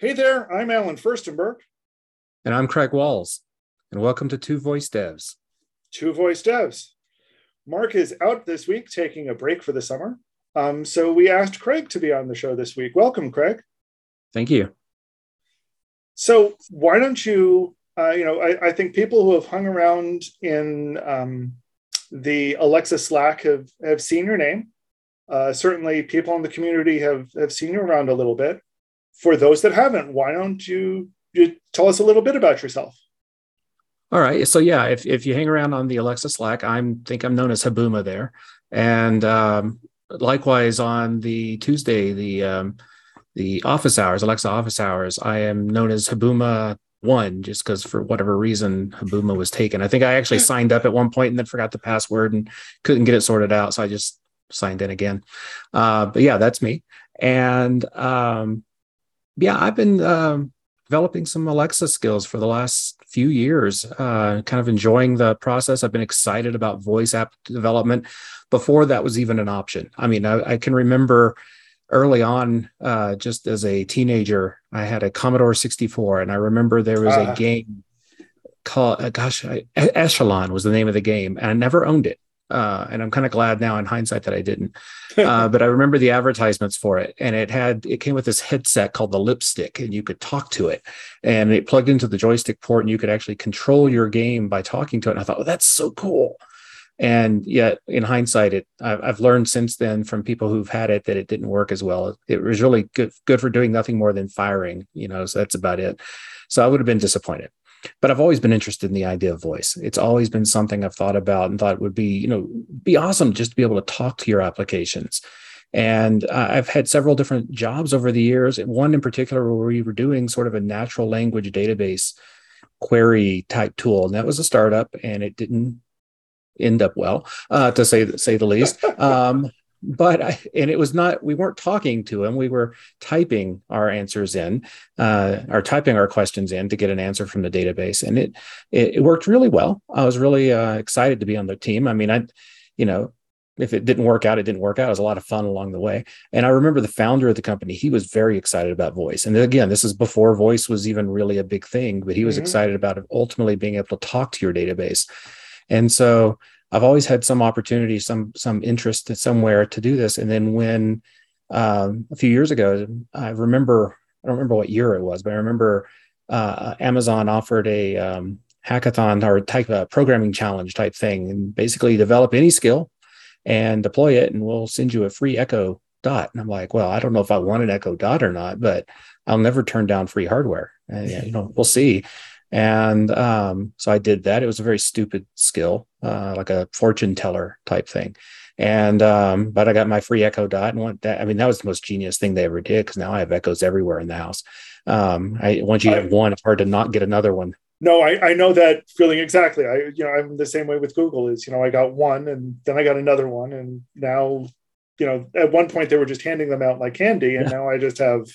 Hey there, I'm Allen Firstenberg. And I'm Craig Walls. And welcome to Two Voice Devs. Two Voice Devs. Mark is out this week taking a break for the summer. Um, so we asked Craig to be on the show this week. Welcome, Craig. Thank you. So why don't you, uh, you know, I, I, think people who have hung around in um, the Alexa Slack have, have seen your name. Uh, certainly people in the community have, have seen you around a little bit. For those that haven't, why don't you, you tell us a little bit about yourself? All right. So yeah, if, if you hang around on the Alexa Slack, I'm think I'm known as Habuma there. And um, likewise on the Tuesday, the um, the office hours, Alexa office hours, I am known as Habuma one, just because for whatever reason Habuma was taken. I think I actually signed up at one point and then forgot the password and couldn't get it sorted out, so I just signed in again. Uh, but yeah, that's me. And um, yeah, I've been um, developing some Alexa skills for the last few years, uh, kind of enjoying the process. I've been excited about voice app development before that was even an option. I mean, I, I can remember early on, uh, just as a teenager, I had a Commodore 64, and I remember there was uh, a uh-huh. game called, uh, gosh, I, Echelon was the name of the game, and I never owned it. Uh, and I'm kind of glad now in hindsight that I didn't. Uh, but I remember the advertisements for it, and it had it came with this headset called the Lipstik, and you could talk to it, and it plugged into the joystick port, and you could actually control your game by talking to it. And I thought, oh, that's so cool. And yet, in hindsight, it I've learned since then from people who've had it that it didn't work as well. It was really good good for doing nothing more than firing, you know. So that's about it. So I would have been disappointed but I've always been interested in the idea of voice. It's always been something I've thought about and thought would be, you know, be awesome just to be able to talk to your applications. And uh, I've had several different jobs over the years. One in particular where we were doing sort of a natural language database query type tool, and that was a startup, and it didn't end up well, uh, to say say the least. Um, but I, and it was not we weren't talking to him. We were typing our answers in uh, or typing our questions in to get an answer from the database. And it it, it worked really well. I was really uh, excited to be on the team. I mean i you know if it didn't work out it didn't work out. It was a lot of fun along the way. And i remember the founder of the company he was very excited about voice. And again this is before voice was even really a big thing but he was mm-hmm. excited about ultimately being able to talk to your database. And so I've always had some opportunity, some some interest somewhere to do this. And then when um, a few years ago, I remember I don't remember what year it was, but I remember uh, Amazon offered a um, hackathon or type of programming challenge type thing, and basically develop any skill and deploy it, and we'll send you a free Echo Dot. And I'm like, well, I don't know if I want an Echo Dot or not, but I'll never turn down free hardware. And, you know, we'll see. And um, so I did that. It was a very stupid skill, uh, like a fortune teller type thing. And um, but I got my free Echo Dot and that. I mean, that was the most genius thing they ever did because now I have Echoes everywhere in the house. Um, I once you have one, it's hard to not get another one. No, I, I know that feeling exactly. I you know I'm the same way with Google. Is you know I got one and then I got another one and now you know at one point they were just handing them out like candy and yeah. now I just have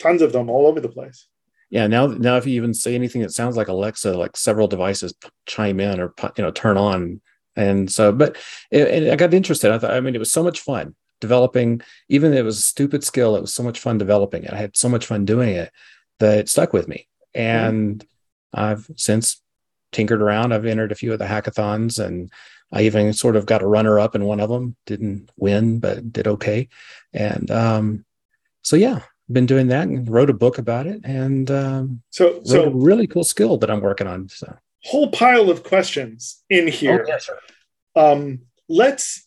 tons of them all over the place yeah now now if you even say anything that sounds like alexa like several devices chime in or you know turn on. And so but it, i got interested. I thought i mean it was so much fun developing even it was a stupid skill it was so much fun developing it. I had so much fun doing it that it stuck with me. And mm-hmm. i've since tinkered around. I've entered a few of the hackathons and i even sort of got a runner up in one of them. Didn't win but did okay. And um so yeah been doing that and wrote a book about it and um, so so a really cool skill that i'm working on so. Whole pile of questions in here. Oh, sure. um, let's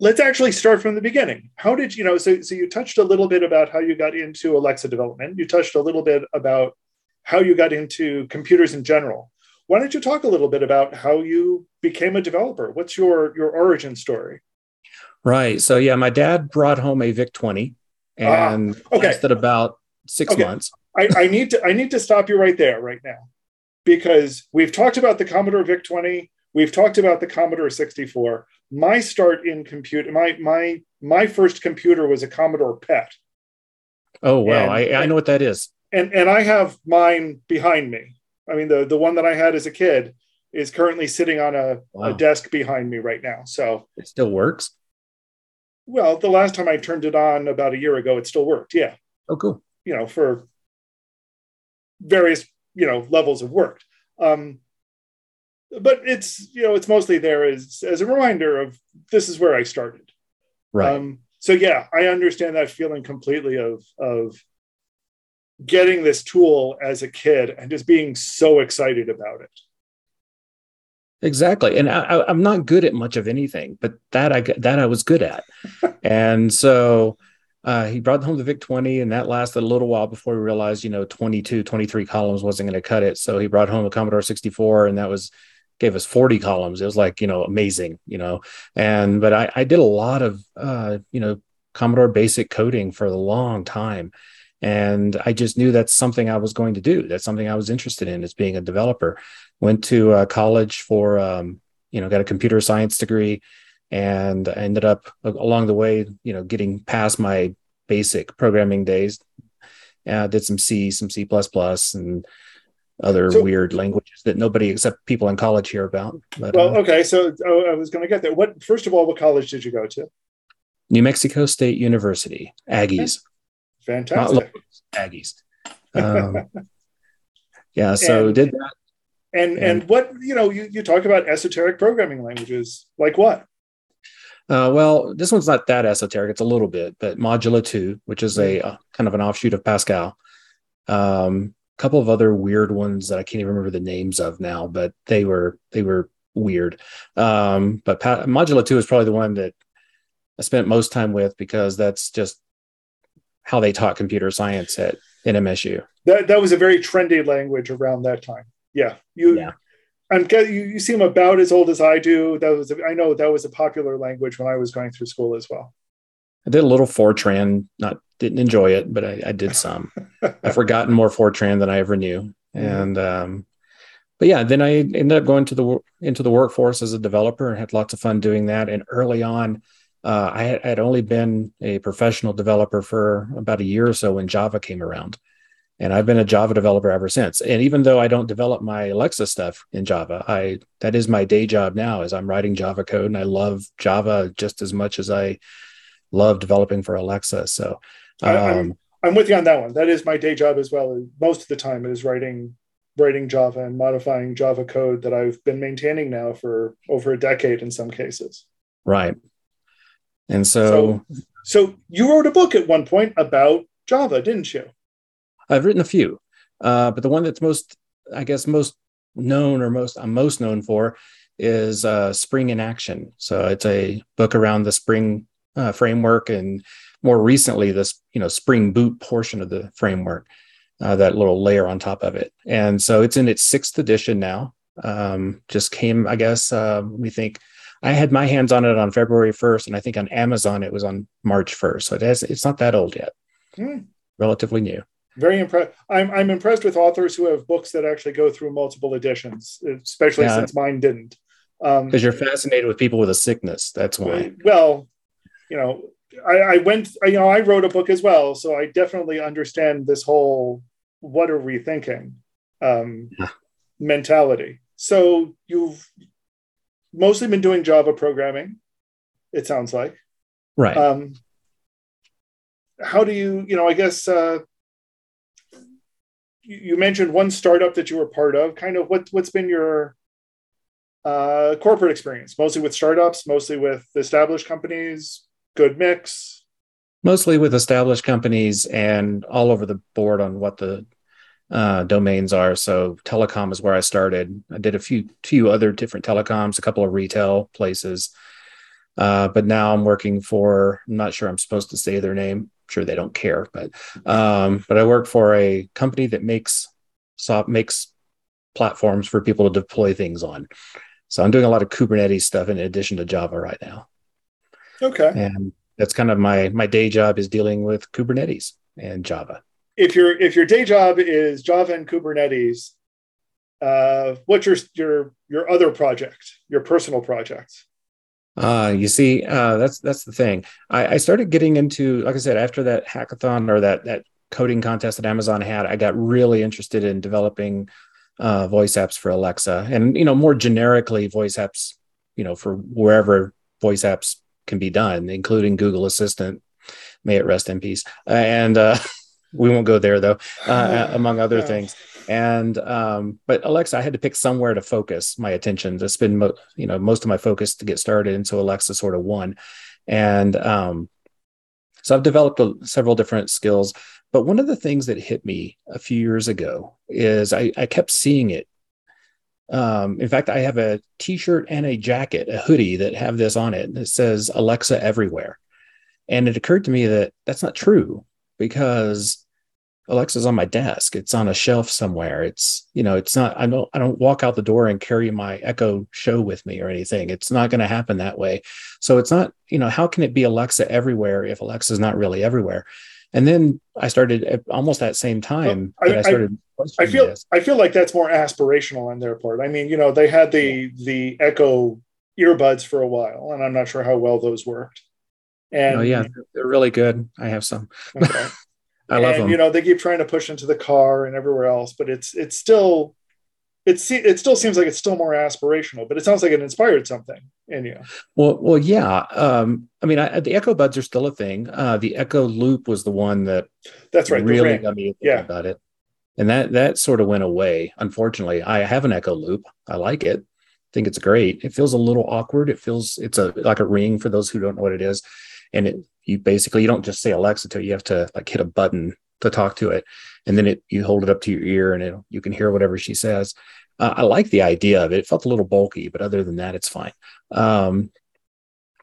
let's actually start from the beginning. How did you know so, so you touched a little bit about how you got into alexa development. You touched a little bit about how you got into computers in general. Why don't you talk a little bit about how you became a developer? What's your your origin story? Right. So yeah my dad brought home a vic 20 Ah, and uh, okay. lasted about six okay. months. I, I need to I need to stop you right there right now because we've talked about the Commodore VIC 20, we've talked about the Commodore 64. My start in compute, my my my first computer was a Commodore PET. Oh wow, and, I, I know what that is. And and I have mine behind me. I mean, the the one that I had as a kid is currently sitting on a, wow. a desk behind me right now. So it still works. Well, the last time I turned it on about a year ago, it still worked. Yeah. Oh, cool. You know, for various you know levels have worked. Um, but it's you know it's mostly there as as a reminder of this is where I started. Right. Um, so yeah, I understand that feeling completely of of getting this tool as a kid and just being so excited about it. Exactly, and I, am not good at much of anything, but that I that I was good at, and so uh, he brought home the VIC 20, and that lasted a little while before we realized, you know, 22, 23 columns wasn't going to cut it. So he brought home a Commodore 64, and that was gave us 40 columns. It was like, you know, amazing, you know. And but I, I did a lot of uh, you know, Commodore basic coding for a long time. And I just knew that's something I was going to do. That's something I was interested in as being a developer. Went to uh, college for um, you know, got a computer science degree and I ended up along the way, you know, getting past my basic programming days. Uh, did some C, some C++, and other so, weird languages that nobody except people in college hear about. But, well, uh, okay, so oh, I was going to get there. What first of all, what college did you go to? New Mexico State University, Aggies. Fantastic. Aggies. Um, yeah, so and, did that. And, and and what you know, you, you talk about esoteric programming languages, like what? Uh, well, this one's not that esoteric. It's a little bit, but Modula 2, which is a, a kind of an offshoot of Pascal. Um, couple of other weird ones that I can't even remember the names of now, but they were they were weird. Um, but pa- Modula 2 is probably the one that I spent most time with because that's just how they taught computer science at NMSU. That that was a very trendy language around that time. Yeah, you. Yeah. I'm you, you seem about as old as I do. That was I know that was a popular language when I was going through school as well. I did a little Fortran. Not didn't enjoy it, but I, I did some. I've forgotten more Fortran than I ever knew, mm-hmm. and um, but yeah, then I ended up going to the into the workforce as a developer and had lots of fun doing that. And early on, uh, I had, had only been a professional developer for about a year or so when Java came around, and I've been a Java developer ever since. And even though I don't develop my Alexa stuff in Java, I that is my day job now. Is I'm writing Java code, and I love Java just as much as I love developing for Alexa. So um, I'm, I'm with you on that one. That is my day job as well. Most of the time is writing writing Java and modifying Java code that I've been maintaining now for over a decade in some cases. Right. And so, so, so you wrote a book at one point about Java, didn't you? I've written a few, uh, but the one that's most, I guess, most known or most I'm most known for is uh, Spring in Action. So it's a book around the Spring uh, framework and more recently this you know Spring Boot portion of the framework, uh, that little layer on top of it. And so it's in its sixth edition now. Um, just came, I guess. Uh, we think I had my hands on it on February 1st, and I think on Amazon it was on March 1st. So it has, it's not that old yet. Hmm. Relatively new very impressed. I'm, I'm impressed with authors who have books that actually go through multiple editions, especially yeah. since mine didn't. Because um, you're fascinated with people with a sickness. That's why. Well, you know, I, I went, you know, I wrote a book as well, so I definitely understand this whole "what are we thinking" um, yeah. mentality. So you've mostly been doing Java programming. It sounds like, right? Um, how do you, you know, I guess. Uh, you mentioned one startup that you were part of. Kind of what what's been your uh, corporate experience? Mostly with startups, mostly with established companies. Good mix. Mostly with established companies and all over the board on what the uh, domains are. So telecom is where I started. I did a few few other different telecoms, a couple of retail places. Uh, but now I'm working for. I'm not sure I'm supposed to say their name sure they don't care, but um, but I work for a company that makes soft makes platforms for people to deploy things on. So I'm doing a lot of Kubernetes stuff in addition to Java right now. Okay. And that's kind of my my day job is dealing with Kubernetes and Java. If your if your day job is Java and Kubernetes, uh, what's your your your other project, your personal project? Uh, you see, uh, that's that's the thing. I, I, started getting into, like I said, after that hackathon or that that coding contest that Amazon had, I got really interested in developing uh, voice apps for Alexa, and you know, more generically, voice apps, you know, for wherever voice apps can be done, including Google Assistant. May it rest in peace. And uh, we won't go there though, uh, among other things. And um, but Alexa, I had to pick somewhere to focus my attention to spend, mo- you know, most of my focus to get started. And so Alexa sort of won. And um, so I've developed a, several different skills. But one of the things that hit me a few years ago is I, I kept seeing it. Um, in fact, I have a T-shirt and a jacket, a hoodie that have this on it. It says Alexa everywhere, and it occurred to me that that's not true because Alexa's on my desk. It's on a shelf somewhere. It's, you know, it's not, I don't, I don't walk out the door and carry my Echo show with me or anything. It's not going to happen that way. So it's not, you know, how can it be Alexa everywhere if Alexa's not really everywhere? And then I started at almost that same time I, I, started. I, I feel, this. I feel like that's more aspirational on their part. I mean, you know, they had the, the Echo earbuds for a while and I'm not sure how well those worked. And oh yeah, they're really good. I have some. Okay. I love and, them. You know, they keep trying to push into the car and everywhere else, but it's it's still it's it still seems like it's still more aspirational, but it sounds like it inspired something in you. Well, well, yeah. Um, I mean, I, the Echo Buds are still a thing. Uh, the Echo Loop was the one that that's right. Really got me yeah. about it, and that that sort of went away. Unfortunately, I have an Echo Loop. I like it. I think it's great. It feels a little awkward. It feels it's a like a ring for those who don't know what it is, and it you basically you don't just say Alexa to it, you have to like hit a button to talk to it, and then it you hold it up to your ear and it you can hear whatever she says. Uh, I like the idea of it. It felt a little bulky, but other than that, it's fine. Um,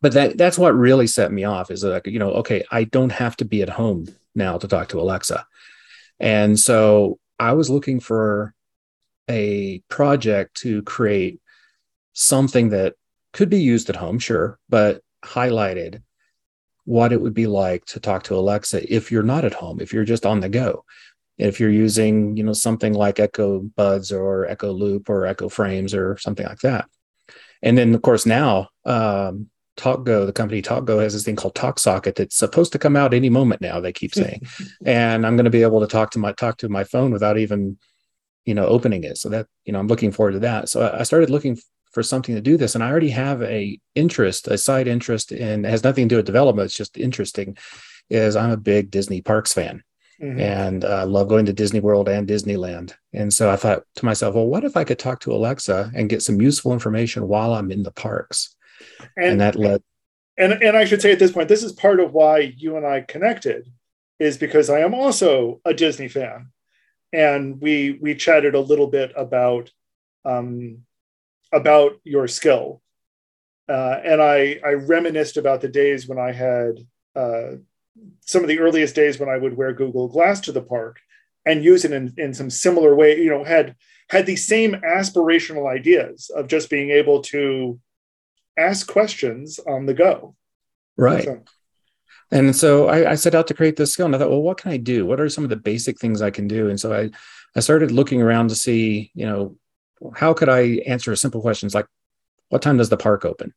but that that's what really set me off is like you know okay I don't have to be at home now to talk to Alexa, and so I was looking for a project to create something that could be used at home, sure, but highlighted what it would be like to talk to Alexa if you're not at home, if you're just on the go. If you're using, you know, something like Echo Buds or Echo Loop or Echo Frames or something like that. And then, of course, now um, TalkGo, the company TalkGo, has this thing called TalkSocket that's supposed to come out any moment now. They keep saying, and I'm going to be able to talk to my talk to my phone without even, you know, opening it. So that you know, I'm looking forward to that. So I started looking for something to do this. And i already have a interest a side interest in has nothing to do with development it's just interesting is i'm a big disney parks fan. Mm-hmm. and i uh, love going to disney world and disneyland. And so i thought to myself well what if i could talk to alexa and get some useful information while i'm in the parks? And, and that led and and i should say at this point this is part of why you and i connected is because i am also a disney fan. And we we chatted a little bit about um, about your skill. Uh, and I, I reminisced about the days when I had uh, some of the earliest days when I would wear Google Glass to the park and use it in, in some similar way, you know, had had these same aspirational ideas of just being able to ask questions on the go. Right. So, and so I, I, set out to create this skill and I thought, well, what can I do? What are some of the basic things I can do? And so I, I started looking around to see, you know, how could I answer simple questions like, what time does the park open?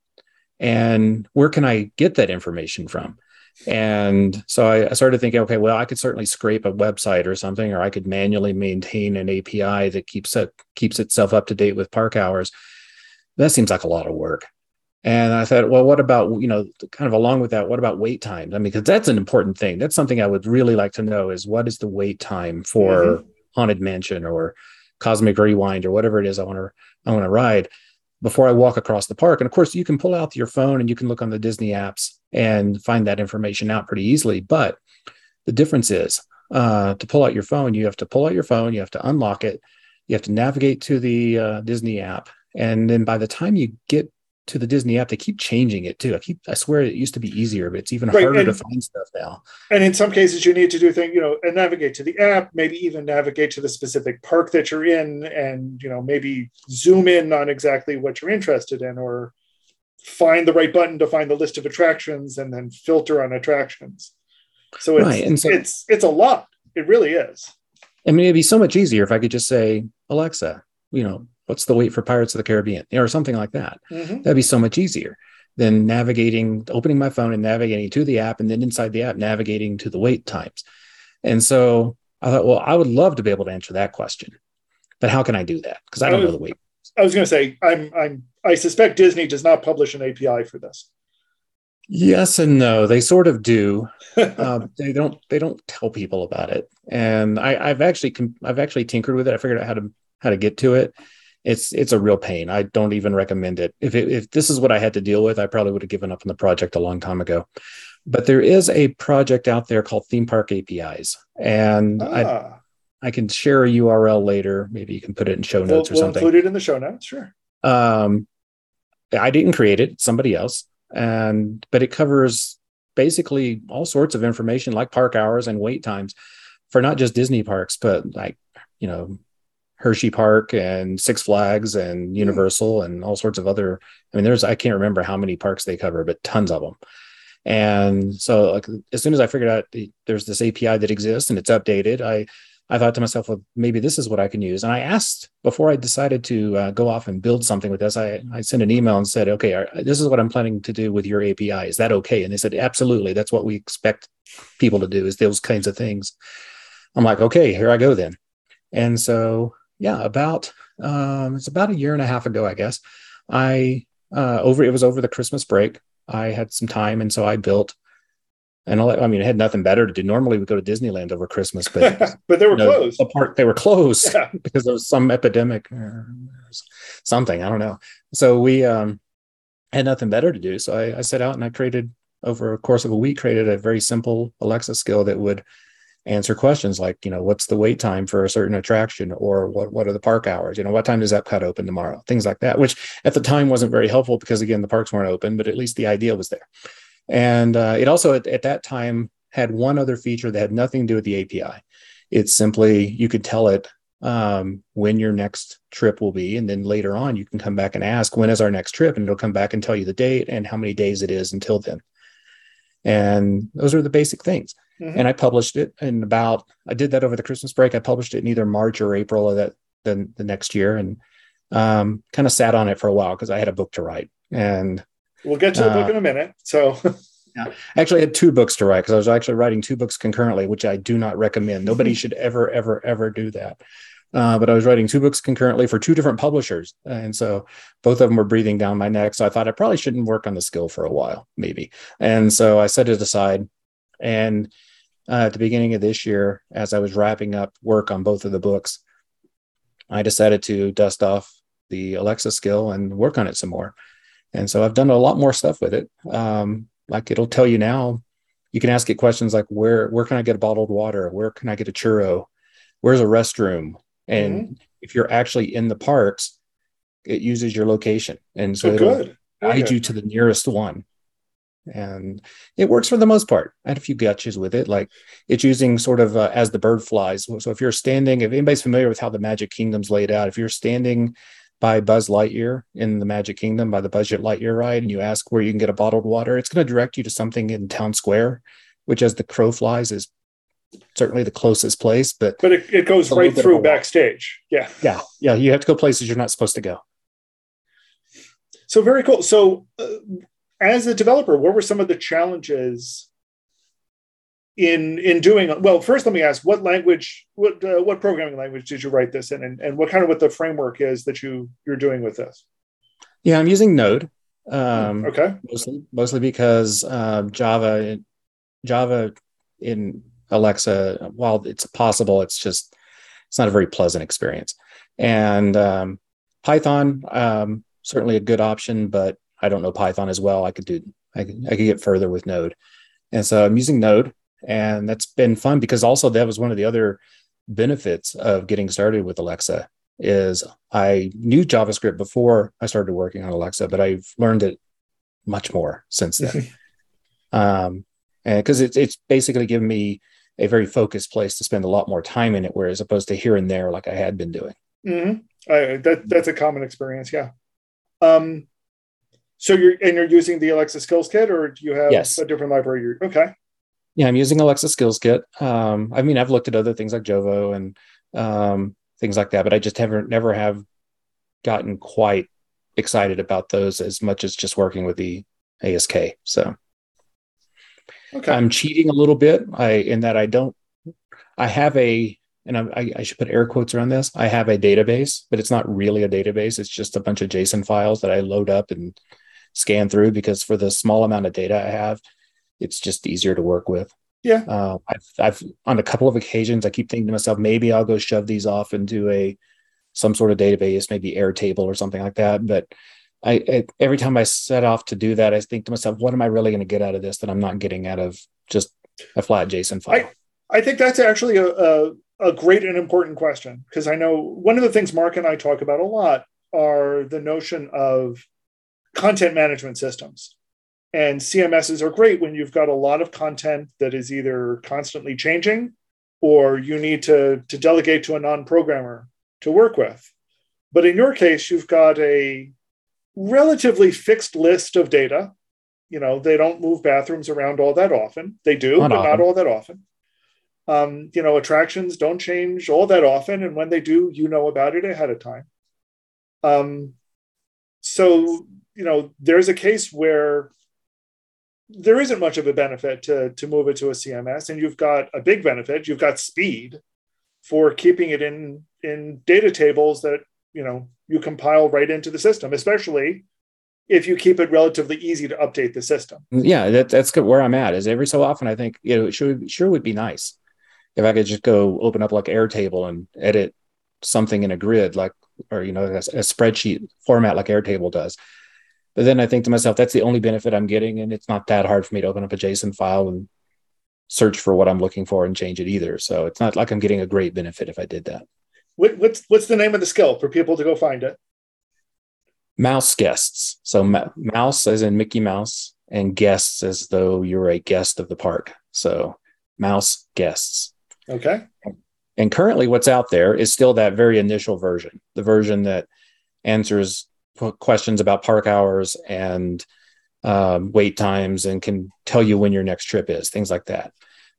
And where can I get that information from? And so I, I, started thinking, okay, well, I could certainly scrape a website or something, or I could manually maintain an API that keeps it keeps itself up to date with park hours. That seems like a lot of work. And I thought, well, what about, you know, kind of along with that, what about wait times? I mean, because that's an important thing. That's something I would really like to know is what is the wait time for mm-hmm. Haunted Mansion or Cosmic Rewind or whatever it is I want to I want to ride before I walk across the park. And of course, you can pull out your phone and you can look on the Disney apps and find that information out pretty easily. But the difference is uh, to pull out your phone, you have to pull out your phone, you have to unlock it, you have to navigate to the uh, Disney app. And then by the time you get to the Disney app, they keep changing it too. I keep, I swear it used to be easier, but it's even right. harder and, to find stuff now. And in some cases, you need to do things, you know, and navigate to the app, maybe even navigate to the specific park that you're in, and you know, maybe zoom in on exactly what you're interested in, or find the right button to find the list of attractions, and then filter on attractions. So it's right. and so, it's it's a lot. It really is. I mean, it'd be so much easier if I could just say, Alexa, you know, what's the wait for Pirates of the Caribbean or something like that. Mm-hmm. That'd be so much easier than navigating, opening my phone and navigating to the app, and then inside the app navigating to the wait times. And so I thought, well, I would love to be able to answer that question, but how can I do that? Because I don't I was, know the wait. I was going to say, I'm, I'm, I suspect Disney does not publish an API for this. Yes and no. They sort of do. uh, they don't. They don't tell people about it. And I, I've actually I've actually tinkered with it. I figured out how to how to get to it. It's it's a real pain. I don't even recommend it. If it, if this is what I had to deal with, I probably would have given up on the project a long time ago. But there is a project out there called Theme Park APIs, and ah. I I can share a URL later. Maybe you can put it in show notes we'll, or something. We'll include it in the show notes. Sure. Um, I didn't create it; somebody else and but it covers basically all sorts of information like park hours and wait times for not just Disney parks, but like you know Hershey Park and Six Flags and hmm. Universal and all sorts of other. I mean, there's I can't remember how many parks they cover, but tons of them. And so, like as soon as I figured out there's this API that exists and it's updated, I I thought to myself, well, maybe this is what I can use. And I asked before I decided to uh, go off and build something with this. I, I sent an email and said, okay, this is what I'm planning to do with your API. Is that okay? And they said, absolutely. That's what we expect people to do is those kinds of things. I'm like, okay, here I go then. And so, yeah, about um, it's about a year and a half ago, I guess. I uh, over it was over the Christmas break. I had some time, and so I built and I mean, it had nothing better to do. Normally, we go to Disneyland over Christmas, but but they were you know, closed. Apart, they were closed yeah. because there was some epidemic or something. I don't know. So we um, had nothing better to do. So I, I set out and I created over a course of a week, created a very simple Alexa skill that would answer questions like, you know, what's the wait time for a certain attraction, or what what are the park hours? You know, what time does Epcot open tomorrow? Things like that, which at the time wasn't very helpful because again, the parks weren't open, but at least the idea was there. And uh, it also at, at, that time had one other feature that had nothing to do with the API. It's simply you could tell it um, when your next trip will be, and then later on you can come back and ask when is our next trip, and it'll come back and tell you the date and how many days it is until then. And those are the basic things. Mm-hmm. And I published it in about I did that over the Christmas break. I published it in either March or April of that the, the next year, and um, kind of sat on it for a while because I had a book to write and We'll get to the uh, book in a minute. So, yeah, I actually had two books to write because I was actually writing two books concurrently, which I do not recommend. Nobody should ever, ever, ever do that. Uh, but I was writing two books concurrently for two different publishers, and so both of them were breathing down my neck. So I thought I probably shouldn't work on the skill for a while, maybe. And so I set it aside. And uh, at the beginning of this year, as I was wrapping up work on both of the books, I decided to dust off the Alexa skill and work on it some more. And so I've done a lot more stuff with it. Um, like it'll tell you now, you can ask it questions like where where can I get a bottled water? Where can I get a churro? Where's a restroom? And mm-hmm. if you're actually in the parks, it uses your location, and so oh, it'll guide you to the nearest one. And it works for the most part. I had a few gotchas with it, like it's using sort of uh, as the bird flies. So if you're standing, if anybody's familiar with how the Magic Kingdom's laid out, if you're standing by Buzz Lightyear in the Magic Kingdom by the Buzz Lightyear ride, and you ask where you can get a bottled water, it's going to direct you to something in Town Square, which, as the crow flies, is certainly the closest place. But but it, it goes right through backstage. Yeah, yeah, yeah. You have to go places you're not supposed to go. So very cool. So, uh, as a developer, what were some of the challenges in in doing well first let me ask what language what uh, what programming language did you write this in? And, and what kind of what the framework is that you you're doing with this? Yeah i'm using node um, okay. mostly mostly because uh, java java in alexa while it's possible it's just it's not a very pleasant experience. And um, python um, certainly a good option but i don't know python as well. I could do I could, I could get further with node. And so i'm using node and that's been fun because also that was one of the other benefits of getting started with alexa is i knew javascript before i started working on alexa but i've learned it much more since then. Um, and because it's, it's basically given me a very focused place to spend a lot more time in it whereas opposed to here and there like i had been doing. Mm-hmm. I, that, that's a common experience yeah. Um, so you're and you're using the alexa skills kit or do you have yes. a different library you're, okay yeah, I'm using Alexa Skills Kit. Um, I mean, I've looked at other things like Jovo and um, things like that, but I just haven't never have gotten quite excited about those as much as just working with the ASK. So okay. I'm cheating a little bit. I in that I don't. I have a, and I, I should put air quotes around this. I have a database, but it's not really a database. It's just a bunch of JSON files that I load up and scan through because for the small amount of data I have, it's just easier to work with. Yeah. Uh, I've, I've on a couple of occasions, I keep thinking to myself, maybe I'll go shove these off into a some sort of database, maybe Airtable or something like that. But I, I every time I set off to do that, I think to myself, what am I really going to get out of this that I'm not getting out of just a flat JSON file? I, I think that's actually a, a, a great and important question because I know one of the things Mark and I talk about a lot are the notion of content management systems. And CMSs are great when you've got a lot of content that is either constantly changing or you need to, to delegate to a non programmer to work with. But in your case, you've got a relatively fixed list of data. You know, they don't move bathrooms around all that often. They do, not but often. not all that often. Um, you know, attractions don't change all that often. And when they do, you know about it ahead of time. Um, so, you know, there's a case where there isn't much of a benefit to, to move it to a CMS, and you've got a big benefit. You've got speed for keeping it in in data tables that you know you compile right into the system, especially if you keep it relatively easy to update the system. Yeah, that, that's where I'm at. Is every so often I think you know it sure sure would be nice if I could just go open up like Airtable and edit something in a grid like or you know a, a spreadsheet format like Airtable does but then I think to myself, that's the only benefit I'm getting. And it's not that hard for me to open up a JSON file and search for what I'm looking for and change it either. So it's not like I'm getting a great benefit if I did that. What, what's what's the name of the skill for people to go find it? Mouse guests. So ma- mouse as in Mickey Mouse, and guests as though you're a guest of the park. So mouse guests. Okay. And currently, what's out there is still that very initial version, the version that answers questions about park hours and um, wait times and can tell you when your next trip is, things like that.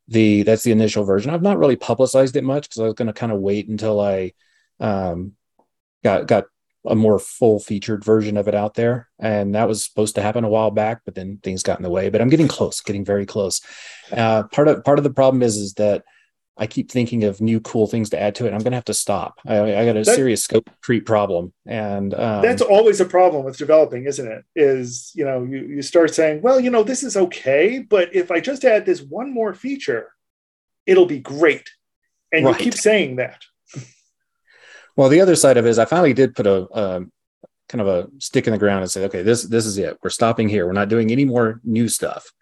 The that's the initial version. I've not really publicized it much because I was going to kind of wait until I um, got got a more full featured version of it out there, and that was supposed to happen a while back, but then things got in the way. But I'm getting close, getting very close. Uh, part of part of the problem is is that I keep thinking of new cool things to add to it. I'm going to have to stop. I, I got a that, serious scope creep problem, and um, that's always a problem with developing, isn't it? Is you know you you start saying, well, you know, this is okay, but if I just add this one more feature, it'll be great, and right. you keep saying that. well, the other side of it is, I finally did put a, a kind of a stick in the ground and say, okay, this this is it. We're stopping here. We're not doing any more new stuff,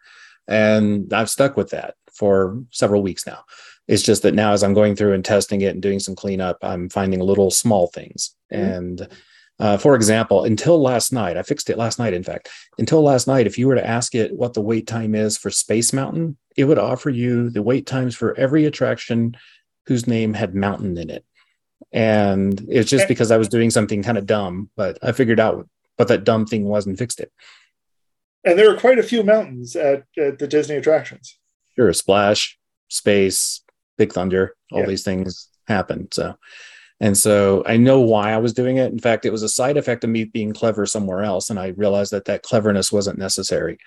and I've stuck with that for several weeks now. It's just that now, as I'm going through and testing it and doing some cleanup, I'm finding little small things. Mm-hmm. And uh, for example, until last night, I fixed it last night, in fact. Until last night, if you were to ask it what the wait time is for Space Mountain, it would offer you the wait times for every attraction whose name had mountain in it. And it's just because I was doing something kind of dumb, but I figured out what that dumb thing was and fixed it. And there are quite a few mountains at, at the Disney attractions. Sure, Splash, Space, Big Thunder, all yeah. these things happen. So, and so I know why I was doing it. In fact, it was a side effect of me being clever somewhere else. And I realized that that cleverness wasn't necessary.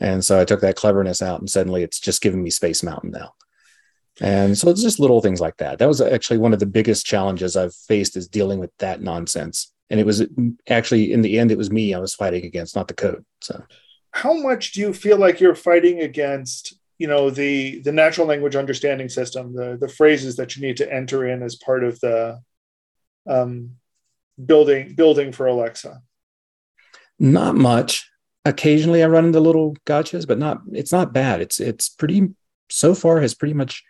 And so I took that cleverness out and suddenly it's just giving me Space Mountain now. And so it's just little things like that. That was actually one of the biggest challenges I've faced is dealing with that nonsense. And it was actually in the end, it was me I was fighting against, not the code. So, how much do you feel like you're fighting against you know the the natural language understanding system the the phrases that you need to enter in as part of the um, building building for alexa? Not much. Occasionally i run into little gotchas but not it's not bad. It's it's pretty so far has pretty much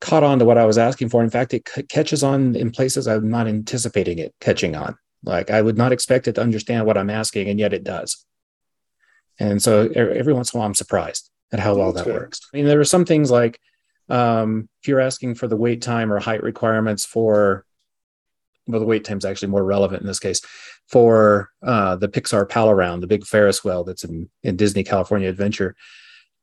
caught on to what i was asking for. In fact it c- catches on in places i'm not anticipating it catching on. Like i would not expect it to understand what i'm asking and yet it does. And so every once in a while i'm surprised at how well that good. works. I mean, there are some things like um, if you're asking for the wait time or height requirements for, well, the wait time is actually more relevant in this case for uh, the Pixar Pal-A-Round, the big Ferris wheel that's in, in Disney California Adventure.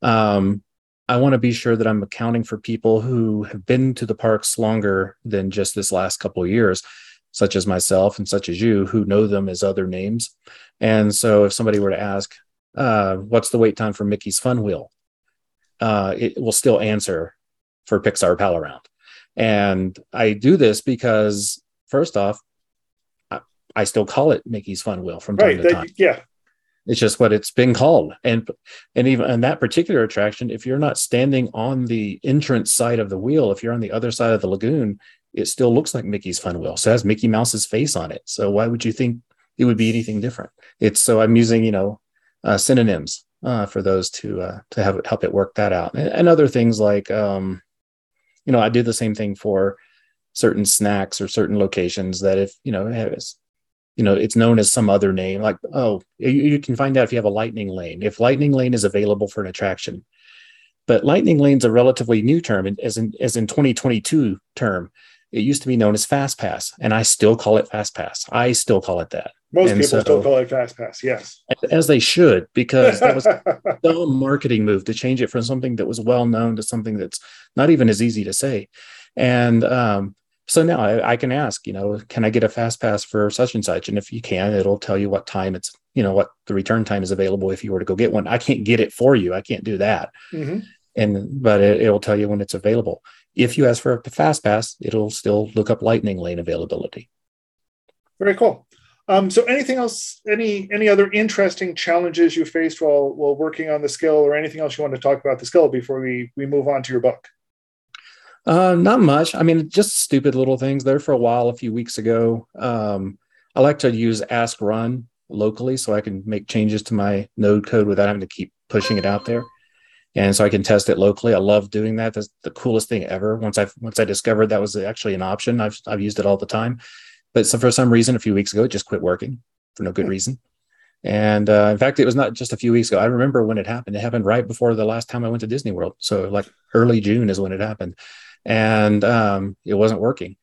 Um, I want to be sure that I'm accounting for people who have been to the parks longer than just this last couple of years, such as myself and such as you, who know them as other names. And so, if somebody were to ask, uh, "What's the wait time for Mickey's Fun Wheel?" Uh, it will still answer for Pixar Pal-A-Round. And I do this because, first off, I, I, still call it Mickey's Fun Wheel from time right, to time. Yeah. It's just what it's been called. And and even on that particular attraction, if you're not standing on the entrance side of the wheel, if you're on the other side of the lagoon, it still looks like Mickey's Fun Wheel. So it has Mickey Mouse's face on it. So why would you think it would be anything different? It's so I'm using, you know, uh, synonyms uh, for those to uh, to have help it work that out, and, and other things like, um, you know, I do the same thing for certain snacks or certain locations that if you know you know it's known as some other name like oh you, you, can find out if you have a lightning lane. If lightning lane is available for an attraction but lightning lane's a relatively new term as in as in 2022 term it used to be known as fast pass and i still call it fast pass i still call it that most and people so, still call it fast pass yes as they should because that was a dumb marketing move to change it from something that was well known to something that's not even as easy to say and um, so now I, I, can ask, you know, can I get a fast pass for such and such? And if you can, it'll tell you what time it's, you know, what the return time is available if you were to go get one. I can't get it for you. I can't do that. Mm-hmm. And but it, it'll tell you when it's available. If you ask for a fast pass, it'll still look up lightning lane availability. Very cool. Um, so anything else, any any other interesting challenges you faced while while working on the skill or anything else you want to talk about the skill before we we move on to your book? Uh, not much. I mean, just stupid little things. There for a while, a few weeks ago. Um, I like to use Ask Run locally, so I can make changes to my node code without having to keep pushing it out there, and so I can test it locally. I love doing that. That's the coolest thing ever. Once I once I discovered that was actually an option, I've I've used it all the time. But so for some reason, a few weeks ago, it just quit working for no good reason. And uh, in fact, it was not just a few weeks ago. I remember when it happened. It happened right before the last time I went to Disney World. So like early June is when it happened and um, it wasn't working.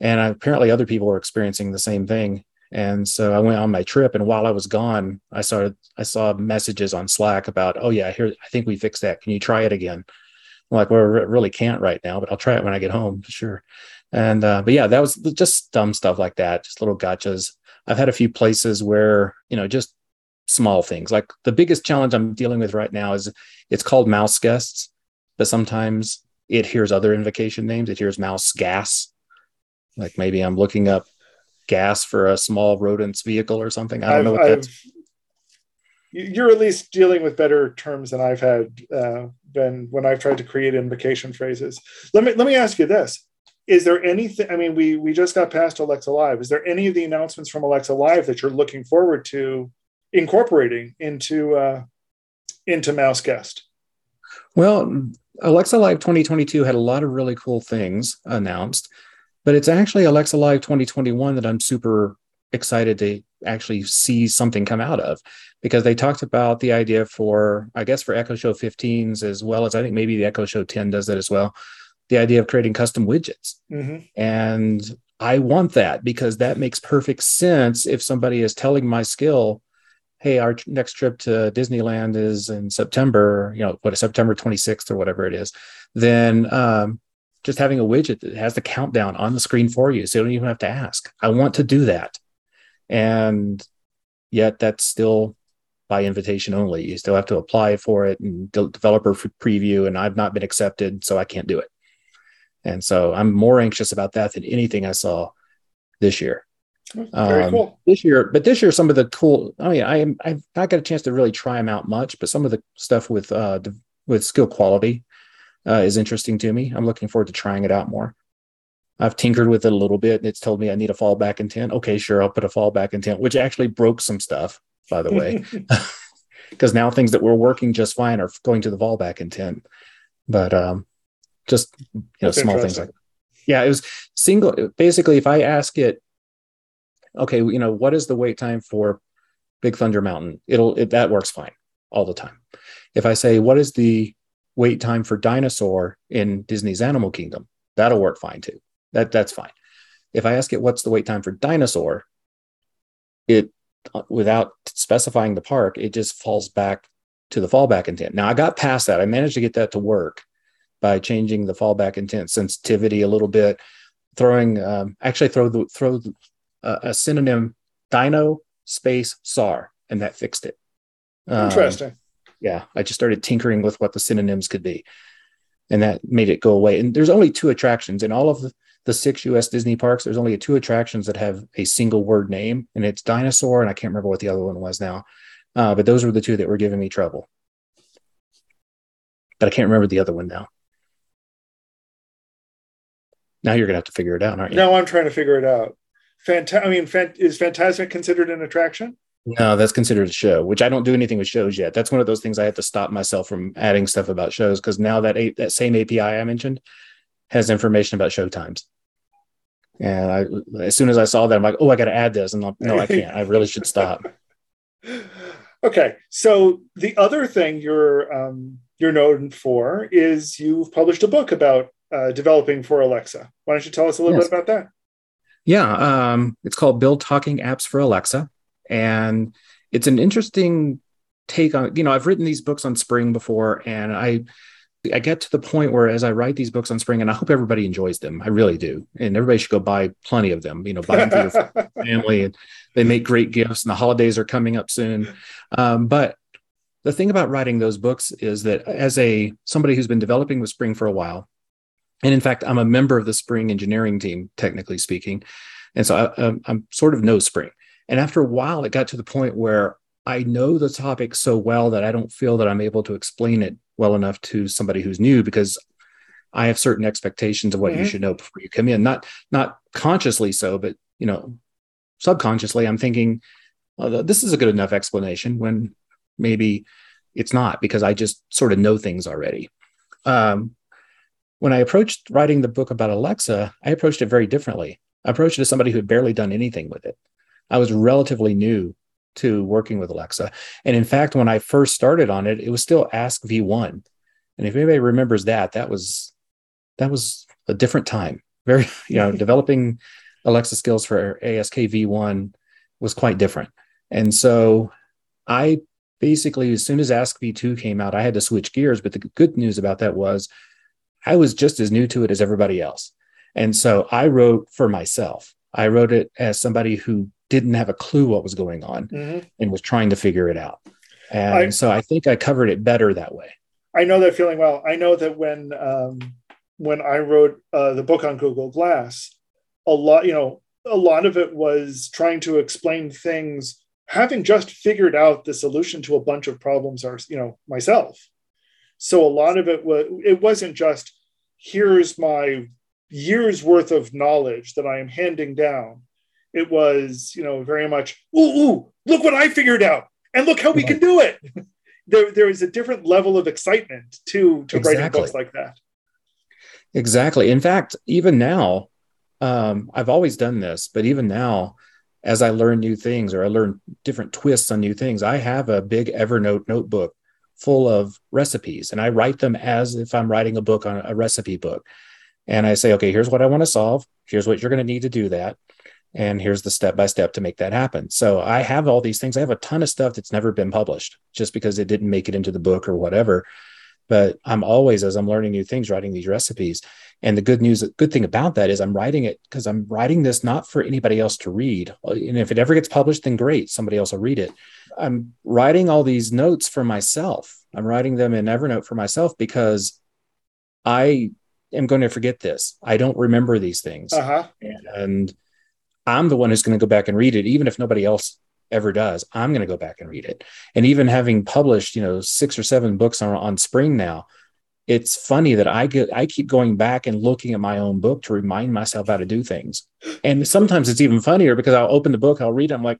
And apparently, other people were experiencing the same thing. And so I went on my trip, and while I was gone, I started I saw messages on Slack about, oh yeah, here I think we fixed that. Can you try it again? I'm like, well, I really can't right now, but I'll try it when I get home for sure. And uh, but yeah, that was just dumb stuff like that, just little gotchas. I've had a few places where you know just small things. Like the biggest challenge I'm dealing with right now is it's called mouse guests, but sometimes it hears other invocation names. It hears mouse gas. Like maybe I'm looking up gas for a small rodent's vehicle or something. I don't I've, know what I've, that's. You're at least dealing with better terms than I've had uh, been when I've tried to create invocation phrases. Let me let me ask you this: Is there anything? I mean, we we just got past Alexa Live. Is there any of the announcements from Alexa Live that you're looking forward to incorporating into uh, into Mouse Guest? Well, Alexa Live 2022 had a lot of really cool things announced, but it's actually Alexa Live 2021 that I'm super excited to actually see something come out of because they talked about the idea for, I guess, for Echo Show 15s as well as I think maybe the Echo Show 10 does that as well. The idea of creating custom widgets. Mm-hmm. And I want that because that makes perfect sense if somebody is telling my skill, hey, our next trip to Disneyland is in September, you know, what September 26th or whatever it is, then um, just having a widget that has the countdown on the screen for you. So you don't even have to ask. I want to do that. And yet that's still by invitation only. You still have to apply for it and de- developer preview, and I've not been accepted, so I can't do it. And so I'm more anxious about that than anything I saw this year. Very um, cool. This year, but this year, some of the cool. I mean, I am I've not got a chance to really try them out much, but some of the stuff with uh the, with skill quality uh, is interesting to me. I'm looking forward to trying it out more. I've tinkered with it a little bit, and it's told me I need a fallback intent. Okay, sure, I'll put a fallback intent, which actually broke some stuff, by the way, because now things that were working just fine are going to the fallback intent. But um, just you know, That's small things like yeah, it was single. Basically, if I ask it okay, you know, what is the wait time for Big Thunder Mountain? It'll it, that works fine all the time. If I say what is the wait time for dinosaur in Disney's Animal Kingdom, that'll work fine too. That that's fine. If I ask it what's the wait time for dinosaur, it uh, without specifying the park, it just falls back to the fallback intent. Now I got past that. I managed to get that to work by changing the fallback intent sensitivity a little bit, throwing um, actually throw the throw uh, a synonym dino space SAR, and that fixed it. Um, Interesting. Yeah, I just started tinkering with what the synonyms could be, and that made it go away. And there's only two attractions in all of the, six U.S. Disney parks. There's only two attractions that have a single word name, and it's dinosaur, and I can't remember what the other one was now. Uh, but those were the two that were giving me trouble. But I can't remember the other one now. Now you're gonna have to figure it out, aren't you? Now I'm trying to figure it out. Fanta- I mean, fan- is Fantasmic considered an attraction? No, that's considered a show, which I don't do anything with shows yet. That's one of those things I have to stop myself from adding stuff about shows because now that a- that same API I mentioned has information about show times. And I, as soon as I saw that, I'm like, oh, I got to add this. And I'm, no, I can't. I really should stop. okay, so the other thing you're um, you're known for is you've published a book about uh, developing for Alexa. Why don't you tell us a little yes. bit about that? Yeah, um, it's called Build Talking Apps for Alexa, and it's an interesting take on. You know, I've written these books on Spring before, and I I get to the point where as I write these books on Spring, and I hope everybody enjoys them. I really do, and everybody should go buy plenty of them. You know, buy them for your family, and they make great gifts. And the holidays are coming up soon. Um, but the thing about writing those books is that as a somebody who's been developing with Spring for a while, and in fact, I'm a member of the Spring engineering team, technically speaking, and so I, I'm, I'm sort of know Spring. And after a while, it got to the point where I know the topic so well that I don't feel that I'm able to explain it well enough to somebody who's new because I have certain expectations of what mm-hmm. you should know before you come in. Not not consciously so, but you know, subconsciously, I'm thinking well, this is a good enough explanation when maybe it's not because I just sort of know things already. Um, when I approached writing the book about Alexa, I approached it very differently. I approached it as somebody who had barely done anything with it. I was relatively new to working with Alexa. And in fact, when I first started on it, it was still ASK V1. And if anybody remembers that, that was that was a different time. Very, you know, developing Alexa skills for ASK V1 was quite different. And so I basically, as soon as ASK V2 came out, I had to switch gears. But the good news about that was I was just as new to it as everybody else. And so I wrote for myself. I wrote it as somebody who didn't have a clue what was going on mm-hmm. and was trying to figure it out. And I, so I think I covered it better that way. I know that feeling well. I know that when um, when I wrote uh, the book on Google Glass, a lot, you know, a lot of it was trying to explain things, having just figured out the solution to a bunch of problems, are you know, myself. So a lot of it was it wasn't just here's my years worth of knowledge that I am handing down it was you know very much ooh, ooh look what i figured out and look how we can do it. There, there is a different level of excitement to to exactly. writing books like that. Exactly. In fact even now um, i've always done this but even now as i learn new things or i learn different twists on new things i have a big evernote notebook full of recipes and i write them as if i'm writing a book on a recipe book. And i say okay here's what i want to solve. Here's what you're going to need to do that and here's the step by step to make that happen. So I have all these things. I have a ton of stuff that's never been published just because it didn't make it into the book or whatever. But I'm always, as I'm learning new things, writing these recipes. And the good news, good thing about that is I'm writing it because I'm writing this not for anybody else to read. And if it ever gets published, then great, somebody else will read it. I'm writing all these notes for myself. I'm writing them in Evernote for myself because I am going to forget this. I don't remember these things. Uh-huh. And I'm the one who's going to go back and read it, even if nobody else ever does. I'm going to go back and read it. And even having published, you know, six or seven books on, on Spring now, it's funny that I get I keep going back and looking at my own book to remind myself how to do things. And sometimes it's even funnier because I'll open the book, I'll read it, I'm like,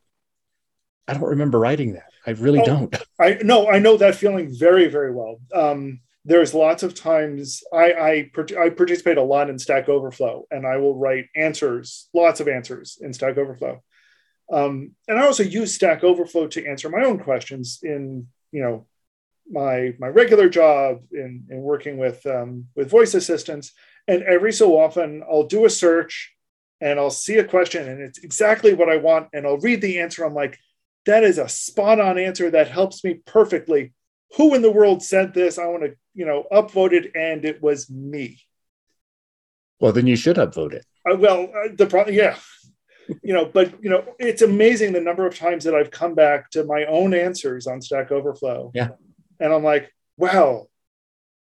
I don't remember writing that. I really oh, don't. I no, I know that feeling very, very well. Um, there's lots of times I, I, I participate a lot in Stack Overflow, and I will write answers, lots of answers in Stack Overflow. Um, and I also use Stack Overflow to answer my own questions in you know my my regular job in, in working with um, with voice assistants. And every so often, I'll do a search and I'll see a question, and it's exactly what I want, and I'll read the answer. I'm like, that is a spot on answer that helps me perfectly who in the world said this? I want to, you know, upvoted and it was me. Well, then you should upvote it. Uh, well, uh, the problem, yeah, you know, but you know, it's amazing the number of times that I've come back to my own answers on Stack Overflow. Yeah, and I'm like, wow,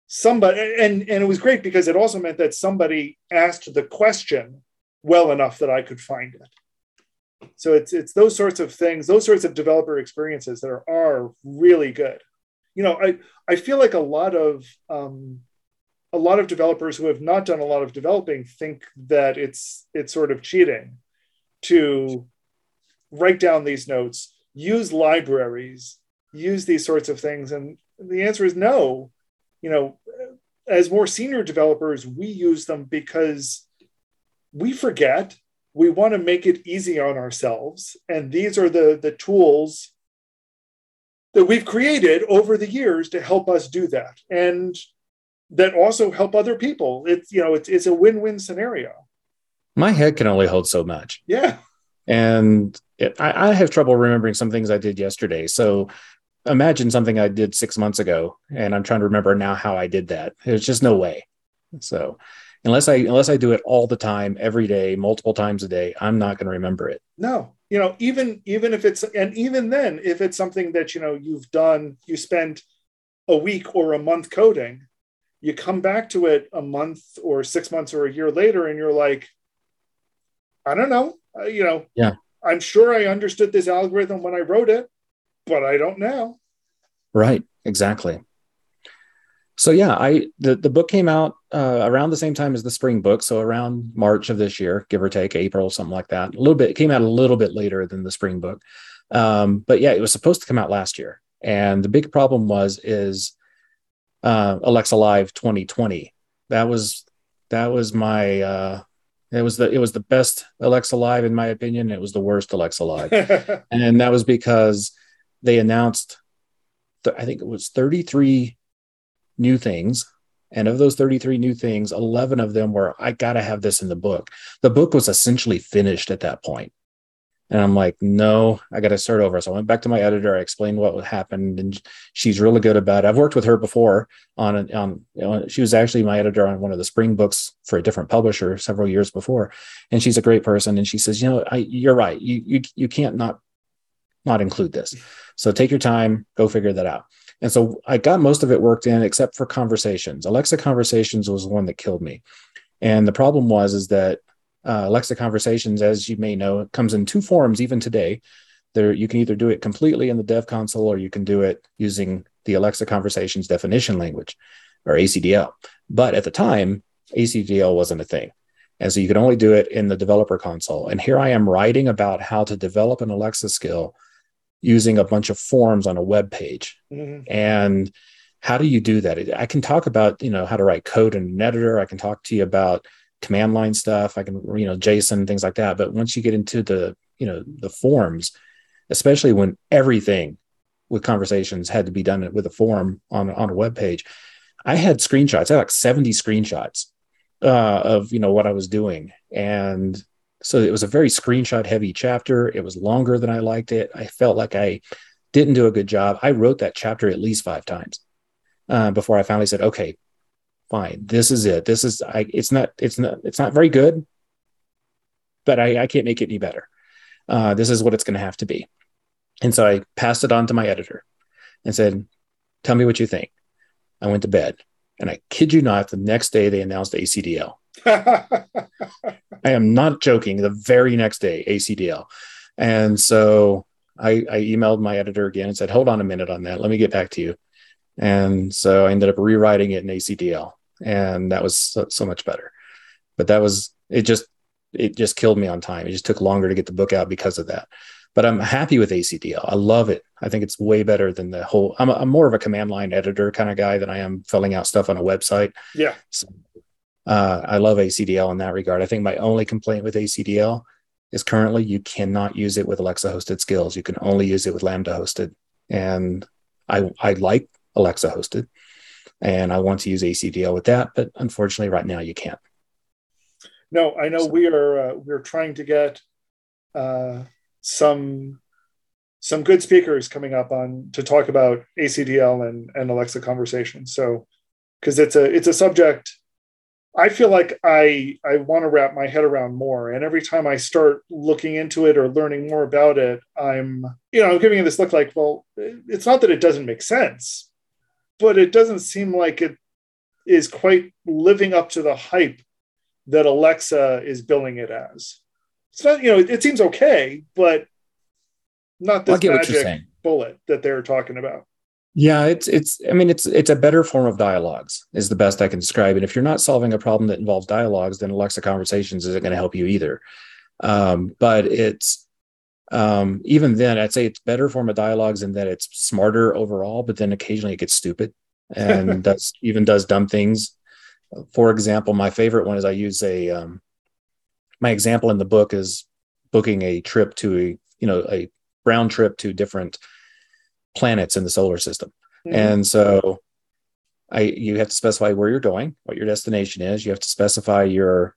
somebody, and and it was great because it also meant that somebody asked the question well enough that I could find it. So it's it's those sorts of things, those sorts of developer experiences that are, are really good. You know, I I feel like a lot of um, a lot of developers who have not done a lot of developing think that it's it's sort of cheating to write down these notes, use libraries, use these sorts of things, and the answer is no. You know, as more senior developers, we use them because we forget. We want to make it easy on ourselves. And these are the the tools that we've created over the years to help us do that and that also help other people. It's you know it's, it's a win-win scenario. My head can only hold so much. Yeah. And it, I, I have trouble remembering some things i did yesterday. So imagine something i did six months ago and i'm trying to remember now how i did that. There's just no way. So unless I unless I do it all the time, every day, multiple times a day, I'm not going to remember it. No, you know, even even if it's and even then, if it's something that you know you've done, you spend a week or a month coding, you come back to it a month or six months or a year later, and you're like, I don't know, uh, you know, yeah, I'm sure I understood this algorithm when I wrote it, but I don't now. Right. Exactly so yeah, I the, the book came out uh, around the same time as the spring book, so around March of this year, give or take April, something like that. A little bit it came out a little bit later than the spring book, um, but yeah, it was supposed to come out last year. And the big problem was is uh, Alexa Live 2020. That was that was my uh, it was the it was the best Alexa Live in my opinion. It was the worst Alexa Live, and that was because they announced. Th- I think it was 33 new things. And of those 33 new things, 11 of them were, I got to have this in the book. The book was essentially finished at that point. And I'm like, no, I got to start over. So I went back to my editor. I explained what happened, and she's really good about it. I've worked with her before on, on you know, she was actually my editor on one of the spring books for a different publisher several years before. And she's a great person. And she says, you know, I, you're right. You, you, you can't not, not include this. So take your time, go figure that out. And so I got most of it worked in except for conversations. Alexa conversations was the one that killed me. And the problem was is that uh, Alexa conversations, as you may know, comes in two forms even today. There, you can either do it completely in the dev console or you can do it using the Alexa conversations definition language or ACDL. But at the time, ACDL wasn't a thing. And so you could only do it in the developer console. And here I am writing about how to develop an Alexa skill using a bunch of forms on a web page. Mm-hmm. And how do you do that? I can talk about, you know, how to write code in an editor. I can talk to you about command line stuff. I can, you know, JSON, things like that. But once you get into the, you know, the forms, especially when everything with conversations had to be done with a form on, on a web page, I had screenshots. I had like 70 screenshots uh, of, you know, what I was doing. And so it was a very screenshot heavy chapter. It was longer than I liked it. I felt like I didn't do a good job. I wrote that chapter at least five times uh, before I finally said, okay, fine, this is it. This is I. It's not. It's not. It's not very good, but I, I can't make it any better. Uh, this is what it's going to have to be. And so I passed it on to my editor and said, tell me what you think. I went to bed, and I kid you not, the next day they announced ACDL. I am not joking. The very next day, ACDL. And so I, I, emailed my editor again and said, hold on a minute on that. Let me get back to you. And so I ended up rewriting it in ACDL. And that was so, so much better. But that was, it just, it just killed me on time. It just took longer to get the book out because of that. But I'm happy with ACDL. I love it. I think it's way better than the whole. I'm, a, I'm more of a command line editor kind of guy than I am filling out stuff on a website. Yeah. So uh, I love ACDL in that regard. I think my only complaint with ACDL is currently you cannot use it with Alexa hosted skills. You can only use it with Lambda hosted. And I, I like Alexa hosted and I want to use ACDL with that, but unfortunately right now you can't. No, I know so. we are uh, we're trying to get uh, some some good speakers coming up on to talk about ACDL and, and Alexa conversations. So because it's a it's a subject I feel like I I want to wrap my head around more, and every time I start looking into it or learning more about it, I'm you know giving it this look like, well, it's not that it doesn't make sense, but it doesn't seem like it is quite living up to the hype that Alexa is billing it as. it's not you know it seems okay, but not this magic bullet that they're talking about. Yeah, it's it's I mean it's it's a better form of dialogues is the best I can describe. And if you're not solving a problem that involves dialogues, then Alexa Conversations isn't going to help you either. Um, but it's um, even then, I'd say it's better form of dialogues in that it's smarter overall, but then occasionally it gets stupid and does even does dumb things. For example, my favorite one is I use a um, my example in the book is booking a trip to a you know a round trip to different planets in the solar system. Mm-hmm. And so I you have to specify where you're going, what your destination is. You have to specify your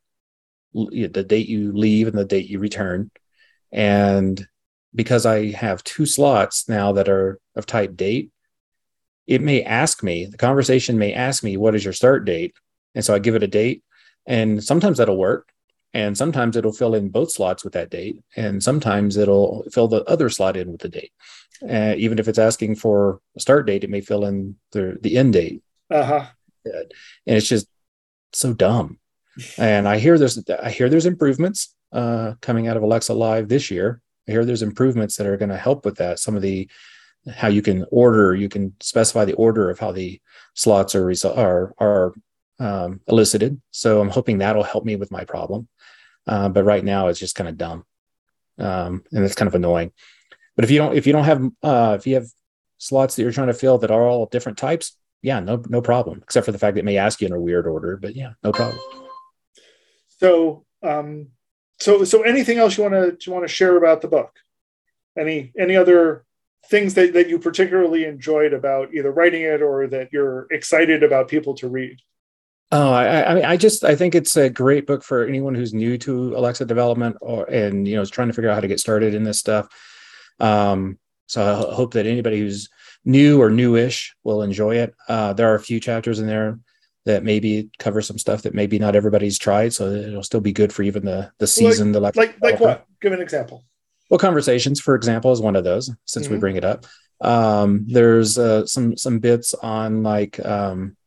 the date you leave and the date you return. And because I have two slots now that are of type date, it may ask me, the conversation may ask me, what is your start date? And so I give it a date. And sometimes that'll work. And sometimes it'll fill in both slots with that date. And sometimes it'll fill the other slot in with the date. Uh, even if it's asking for a start date, it may fill in the, the end date. Uh-huh. And it's just so dumb. And I hear there's I hear there's improvements uh, coming out of Alexa Live this year. I hear there's improvements that are going to help with that. Some of the how you can order, you can specify the order of how the slots are are are um, elicited. So I'm hoping that'll help me with my problem. Uh, but right now it's just kind of dumb, um, and it's kind of annoying. But if you don't if you don't have uh, if you have slots that you're trying to fill that are all different types, yeah, no no problem. Except for the fact that it may ask you in a weird order, but yeah, no problem. So um, so so anything else you want to you want to share about the book? Any any other things that, that you particularly enjoyed about either writing it or that you're excited about people to read? Oh, I, I mean, I just I think it's a great book for anyone who's new to Alexa development or and you know is trying to figure out how to get started in this stuff. Um, so I hope that anybody who's new or newish will enjoy it. Uh, there are a few chapters in there that maybe cover some stuff that maybe not everybody's tried, so it'll still be good for even the the season. like, Like like what? Give an example. Well, conversations, for example, is one of those. Since mm-hmm. we bring it up, um, there's uh, some some bits on like um,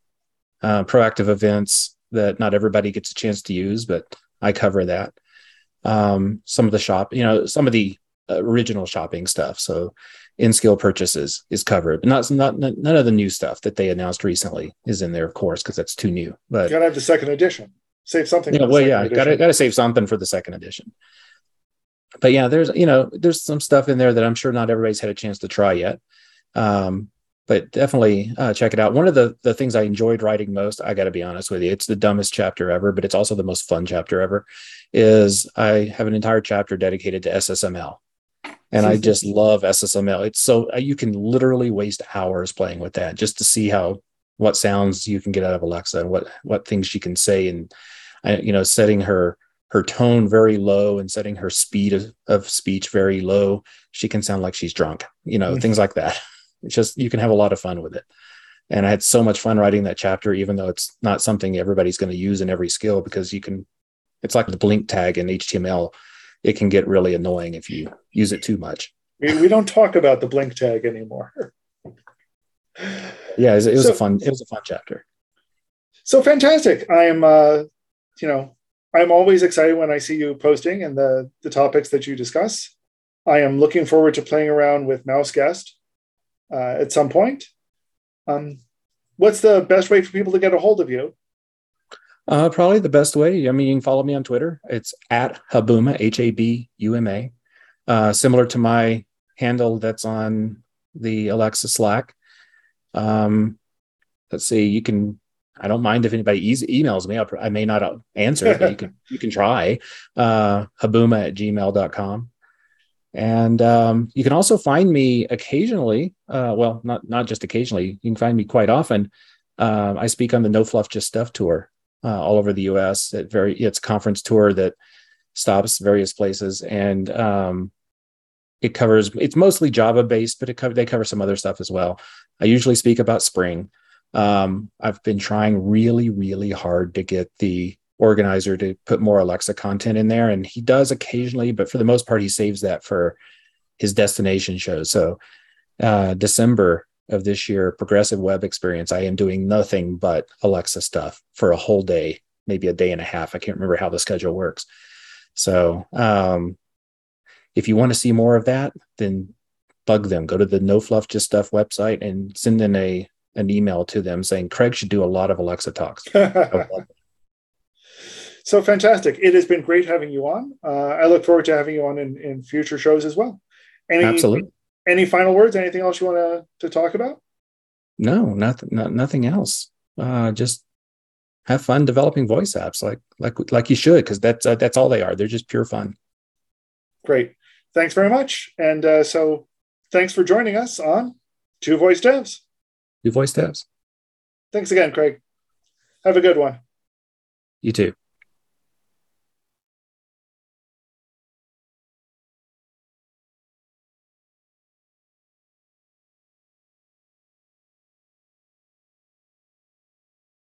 uh, proactive events that not everybody gets a chance to use, but I cover that. Um, some of the shop, you know, some of the original shopping stuff. So in skill purchases is covered, but not, not none of the new stuff that they announced recently is in there, of course, because that's too new. But you gotta have the second edition. Save something. Yeah, well, yeah, gotta gotta save something for the second edition. But yeah, there's you know there's some stuff in there that I'm sure not everybody's had a chance to try yet. Um, but definitely uh, check it out. One of the the things I enjoyed writing most, I got to be honest with you, it's the dumbest chapter ever, but it's also the most fun chapter ever. Is I have an entire chapter dedicated to SSML, and I just love SSML. It's so uh, you can literally waste hours playing with that just to see how what sounds you can get out of Alexa and what what things she can say, and you know, setting her her tone very low and setting her speed of, of speech very low. She can sound like she's drunk, you know, mm-hmm. things like that. It's just you can have a lot of fun with it. And I had so much fun writing that chapter, even though it's not something everybody's going to use in every skill because you can, it's like the blink tag in HTML. It can get really annoying if you use it too much. We, we don't talk about the blink tag anymore. yeah, it was, it was so, a fun, it was a fun chapter. So fantastic. I'm, uh, you know, I'm always excited when I see you posting and the, the topics that you discuss. I am looking forward to playing around with MouseGuest uh, at some point. Um, what's the best way for people to get a hold of you? Uh, probably the best way. I mean, you can follow me on Twitter. It's at Habuma, H A B U M A, uh, similar to my handle that's on the Alexa Slack. Um, let's see, you can. I don't mind if anybody e- emails me. I'll, i may not answer, but you can you can try. Uh, Habuma at gmail.com. And um, you can also find me occasionally. Uh, well, not not just occasionally. You can find me quite often. Uh, I speak on the No Fluff Just Stuff tour uh, all over the U.S. At very, it's conference tour that stops various places, and um, it covers. It's mostly Java based, but it co- they cover some other stuff as well. I usually speak about Spring. Um, I've been trying really, really hard to get the organizer to put more Alexa content in there. And he does occasionally, but for the most part, he saves that for his destination shows. So, uh, December of this year, Progressive Web Experience, I am doing nothing but Alexa stuff for a whole day, maybe a day and a half. I can't remember how the schedule works. So um, if you want to see more of that, then bug them. Go to the No Fluff Just Stuff website and send in a an email to them saying Craig should do a lot of Alexa talks. so fantastic! It has been great having you on. Uh, I look forward to having you on in, in future shows as well. Any, Absolutely. Any final words? Anything else you want to, to talk about? No, nothing. Not, nothing else. Uh, just have fun developing voice apps, like like like you should, because that's uh, that's all they are. They're just pure fun. Great. Thanks very much. And uh, so, thanks for joining us on Two Voice Devs. Two Voice Devs. Thanks again, Craig. Have a good one. You too.